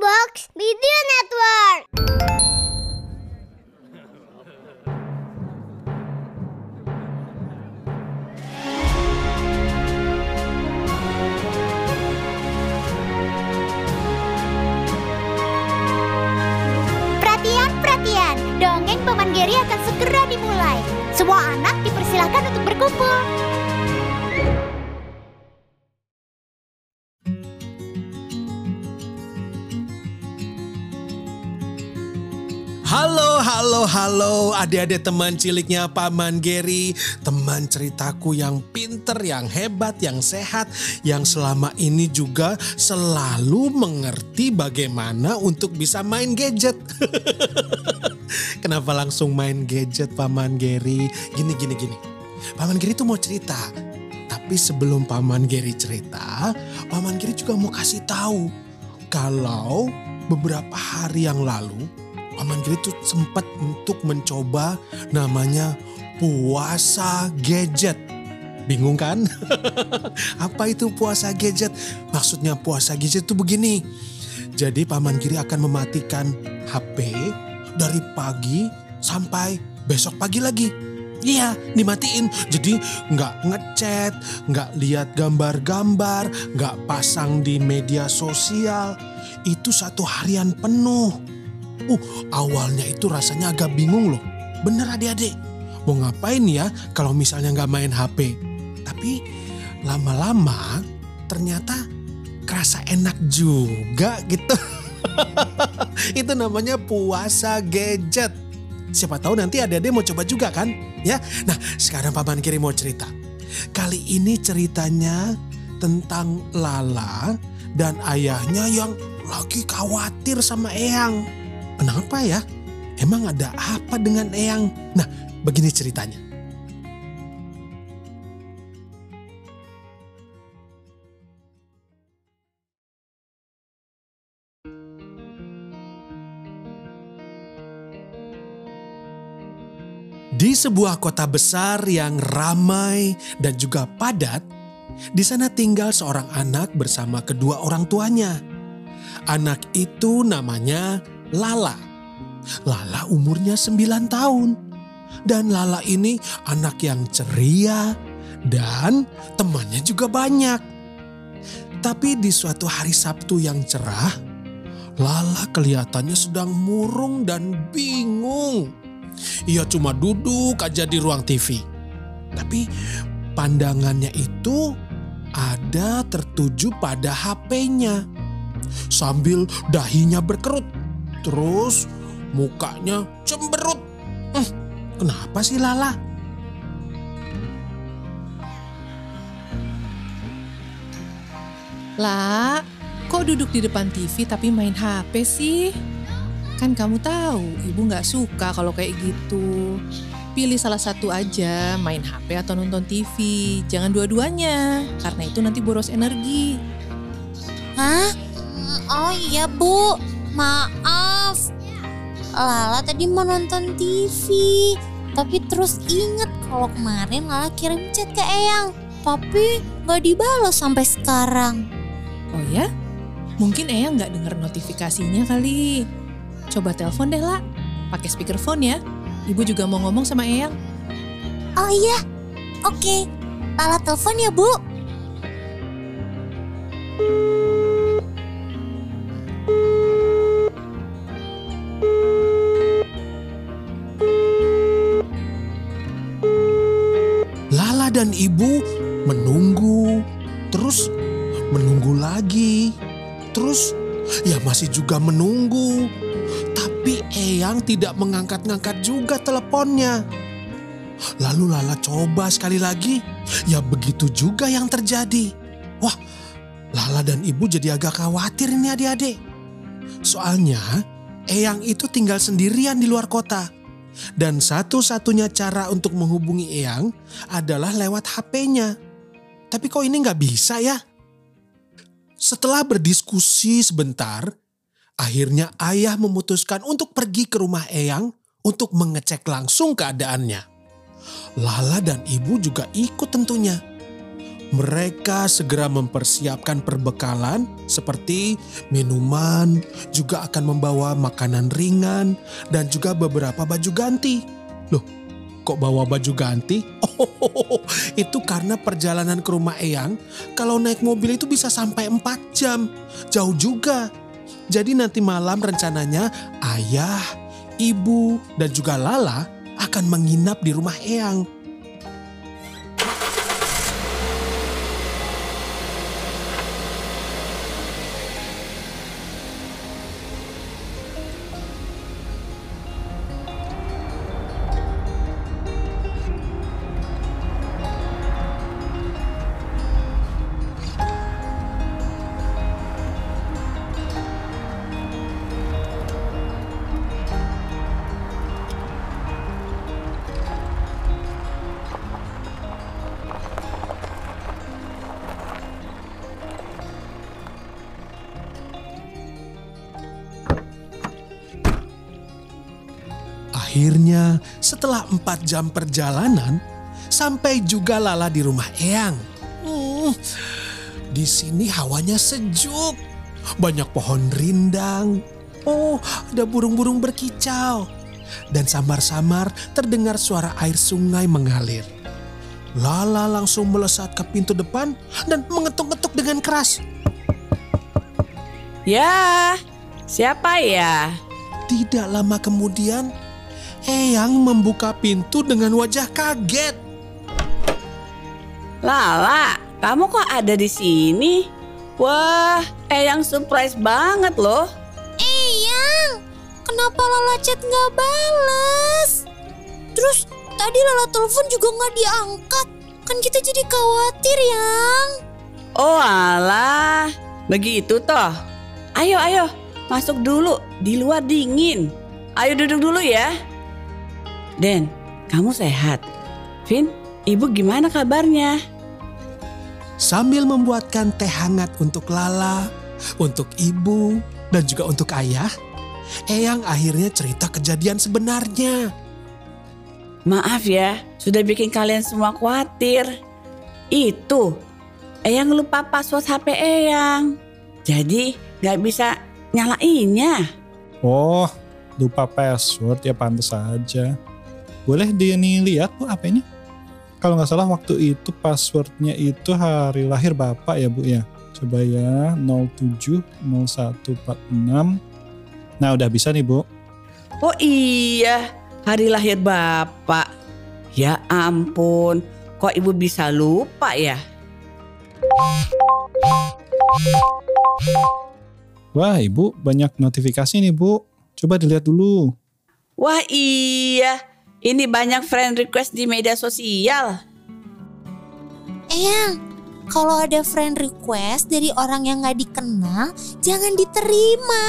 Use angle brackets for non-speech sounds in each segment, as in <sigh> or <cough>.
Box Video Network. Perhatian, perhatian. Dongeng Paman Geri akan segera dimulai. Semua anak dipersilahkan untuk berkumpul. Halo, halo, adik-adik teman ciliknya Paman Geri. Teman ceritaku yang pinter, yang hebat, yang sehat. Yang selama ini juga selalu mengerti bagaimana untuk bisa main gadget. <laughs> Kenapa langsung main gadget Paman Geri? Gini, gini, gini. Paman Geri tuh mau cerita. Tapi sebelum Paman Geri cerita, Paman Geri juga mau kasih tahu. Kalau beberapa hari yang lalu Paman Giri tuh sempat untuk mencoba namanya puasa gadget. Bingung kan? <laughs> Apa itu puasa gadget? Maksudnya puasa gadget itu begini. Jadi Paman Giri akan mematikan HP dari pagi sampai besok pagi lagi. Iya, dimatiin. Jadi nggak ngechat, nggak lihat gambar-gambar, nggak pasang di media sosial. Itu satu harian penuh. Uh, awalnya itu rasanya agak bingung loh. Bener adik-adik, mau ngapain ya kalau misalnya nggak main HP? Tapi lama-lama ternyata kerasa enak juga gitu. <laughs> itu namanya puasa gadget. Siapa tahu nanti adik-adik mau coba juga kan? Ya, nah sekarang Paman Kiri mau cerita. Kali ini ceritanya tentang Lala dan ayahnya yang lagi khawatir sama Eyang. Kenapa ya? Emang ada apa dengan Eyang? Nah, begini ceritanya. Di sebuah kota besar yang ramai dan juga padat, di sana tinggal seorang anak bersama kedua orang tuanya. Anak itu namanya Lala. Lala umurnya 9 tahun. Dan Lala ini anak yang ceria dan temannya juga banyak. Tapi di suatu hari Sabtu yang cerah, Lala kelihatannya sedang murung dan bingung. Ia cuma duduk aja di ruang TV. Tapi pandangannya itu ada tertuju pada HP-nya. Sambil dahinya berkerut Terus mukanya cemberut. Hmm, kenapa sih Lala? Lah, kok duduk di depan TV tapi main HP sih? Kan kamu tahu, ibu nggak suka kalau kayak gitu. Pilih salah satu aja, main HP atau nonton TV. Jangan dua-duanya, karena itu nanti boros energi. Hah? Oh iya bu, maaf. Lala tadi mau nonton TV, tapi terus inget kalau kemarin Lala kirim chat ke Eyang, tapi gak dibalas sampai sekarang. Oh ya? Mungkin Eyang nggak denger notifikasinya kali. Coba telepon deh lah, pakai speakerphone ya. Ibu juga mau ngomong sama Eyang. Oh iya, oke. Lala telepon ya bu. Dan ibu menunggu, terus menunggu lagi, terus ya masih juga menunggu. Tapi Eyang tidak mengangkat-ngangkat juga teleponnya. Lalu Lala coba sekali lagi, ya begitu juga yang terjadi. Wah, Lala dan ibu jadi agak khawatir ini adik-adik. Soalnya Eyang itu tinggal sendirian di luar kota. Dan satu-satunya cara untuk menghubungi Eyang adalah lewat HP-nya. Tapi kok ini nggak bisa ya? Setelah berdiskusi sebentar, akhirnya ayah memutuskan untuk pergi ke rumah Eyang untuk mengecek langsung keadaannya. Lala dan ibu juga ikut tentunya. Mereka segera mempersiapkan perbekalan seperti minuman, juga akan membawa makanan ringan, dan juga beberapa baju ganti. Loh, kok bawa baju ganti? <laughs> Oh, itu karena perjalanan ke rumah Eyang, kalau naik mobil itu bisa sampai 4 jam. Jauh juga. Jadi nanti malam rencananya ayah, ibu, dan juga Lala akan menginap di rumah Eyang. Setelah empat jam perjalanan, sampai juga Lala di rumah Eyang. Hmm, di sini hawanya sejuk, banyak pohon rindang. Oh, ada burung-burung berkicau. Dan samar-samar terdengar suara air sungai mengalir. Lala langsung melesat ke pintu depan dan mengetuk-ketuk dengan keras. Ya, siapa ya? Tidak lama kemudian, Eyang membuka pintu dengan wajah kaget. Lala, kamu kok ada di sini? Wah, Eyang surprise banget loh. Eyang, kenapa Lala chat nggak bales? Terus tadi Lala telepon juga nggak diangkat. Kan kita jadi khawatir, Yang. Oh alah, begitu toh. Ayo, ayo, masuk dulu. Di luar dingin. Ayo duduk dulu ya. Den, kamu sehat? Vin, ibu gimana kabarnya? Sambil membuatkan teh hangat untuk Lala, untuk ibu, dan juga untuk ayah, Eyang akhirnya cerita kejadian sebenarnya. Maaf ya, sudah bikin kalian semua khawatir. Itu, Eyang lupa password HP Eyang. Jadi gak bisa nyalainnya. Oh, lupa password ya pantas saja. Boleh dilihat bu apa ini? Kalau nggak salah waktu itu passwordnya itu hari lahir bapak ya bu ya. Coba ya 070146. Nah udah bisa nih bu. Oh iya, hari lahir bapak. Ya ampun, kok ibu bisa lupa ya? Wah ibu banyak notifikasi nih bu. Coba dilihat dulu. Wah iya, ini banyak friend request di media sosial. Eyang, kalau ada friend request dari orang yang nggak dikenal, jangan diterima.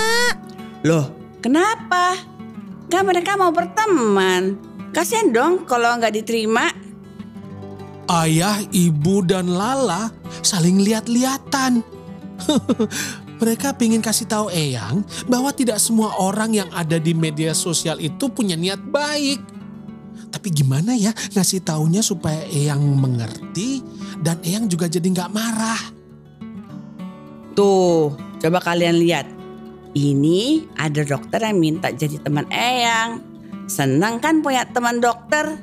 Loh, kenapa? Kan mereka mau berteman. Kasian dong kalau nggak diterima. Ayah, ibu, dan Lala saling lihat-lihatan. <laughs> Mereka ingin kasih tahu Eyang bahwa tidak semua orang yang ada di media sosial itu punya niat baik. Tapi gimana ya ngasih taunya supaya Eyang mengerti dan Eyang juga jadi nggak marah. Tuh, coba kalian lihat. Ini ada dokter yang minta jadi teman Eyang. Senang kan punya teman dokter?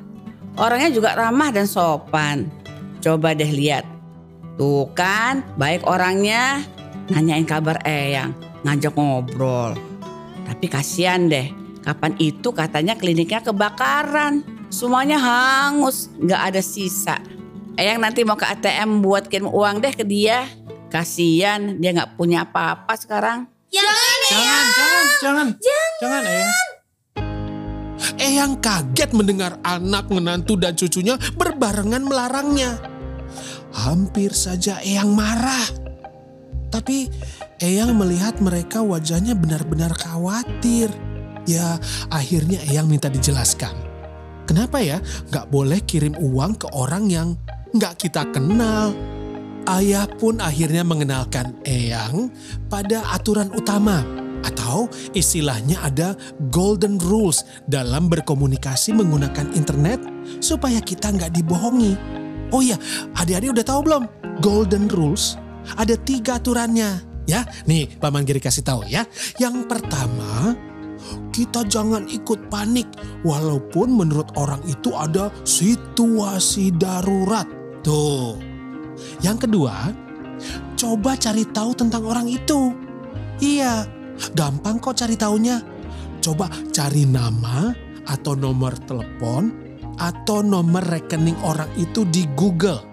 Orangnya juga ramah dan sopan. Coba deh lihat. Tuh kan, baik orangnya. Nanyain kabar Eyang, ngajak ngobrol. Tapi kasihan deh, kapan itu katanya kliniknya kebakaran. Semuanya hangus, nggak ada sisa. Eyang nanti mau ke ATM buat kirim uang deh ke dia. Kasian dia nggak punya apa-apa sekarang. Jangan, Jangan, jangan, jangan, jangan ya. Eyang kaget mendengar anak, menantu, dan cucunya berbarengan melarangnya. Hampir saja Eyang marah. Tapi Eyang melihat mereka wajahnya benar-benar khawatir. Ya akhirnya Eyang minta dijelaskan. Kenapa ya gak boleh kirim uang ke orang yang gak kita kenal? Ayah pun akhirnya mengenalkan Eyang pada aturan utama atau istilahnya ada golden rules dalam berkomunikasi menggunakan internet supaya kita nggak dibohongi. Oh iya, adik-adik udah tahu belum? golden rules ada tiga aturannya. Ya, nih Paman Giri kasih tahu ya. Yang pertama, kita jangan ikut panik walaupun menurut orang itu ada situasi darurat. Tuh. Yang kedua, coba cari tahu tentang orang itu. Iya, gampang kok cari taunya. Coba cari nama atau nomor telepon atau nomor rekening orang itu di Google.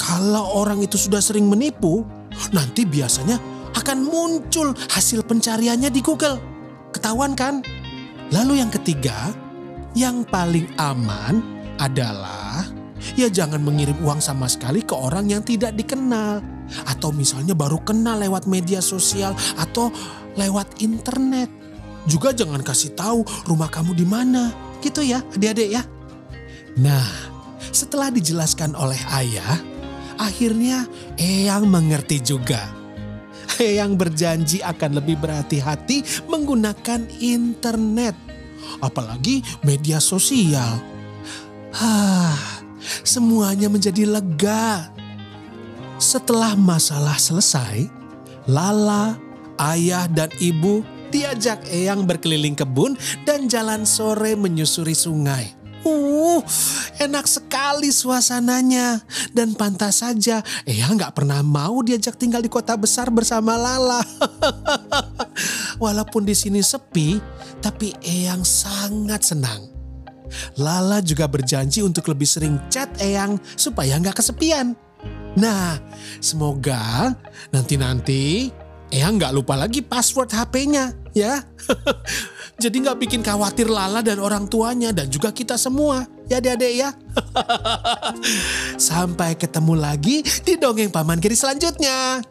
Kalau orang itu sudah sering menipu, nanti biasanya akan muncul hasil pencariannya di Google. Ketahuan kan? Lalu yang ketiga, yang paling aman adalah ya jangan mengirim uang sama sekali ke orang yang tidak dikenal. Atau misalnya baru kenal lewat media sosial atau lewat internet. Juga jangan kasih tahu rumah kamu di mana. Gitu ya adik-adik ya. Nah setelah dijelaskan oleh ayah, akhirnya Eyang mengerti juga. Eyang berjanji akan lebih berhati-hati menggunakan internet. Apalagi media sosial. Hah, semuanya menjadi lega. Setelah masalah selesai, Lala, ayah dan ibu diajak Eyang berkeliling kebun dan jalan sore menyusuri sungai. Uh, enak sekali suasananya. Dan pantas saja, Eyang nggak pernah mau diajak tinggal di kota besar bersama Lala. <laughs> Walaupun di sini sepi, tapi Eyang sangat senang. Lala juga berjanji untuk lebih sering chat Eyang supaya nggak kesepian. Nah, semoga nanti-nanti Eyang nggak lupa lagi password HP-nya ya. <laughs> Jadi nggak bikin khawatir Lala dan orang tuanya dan juga kita semua. Ya adik-adik ya. <laughs> Sampai ketemu lagi di Dongeng Paman Giri selanjutnya.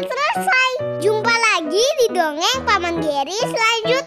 Selesai. Jumpa lagi di dongeng Paman Geri selanjutnya.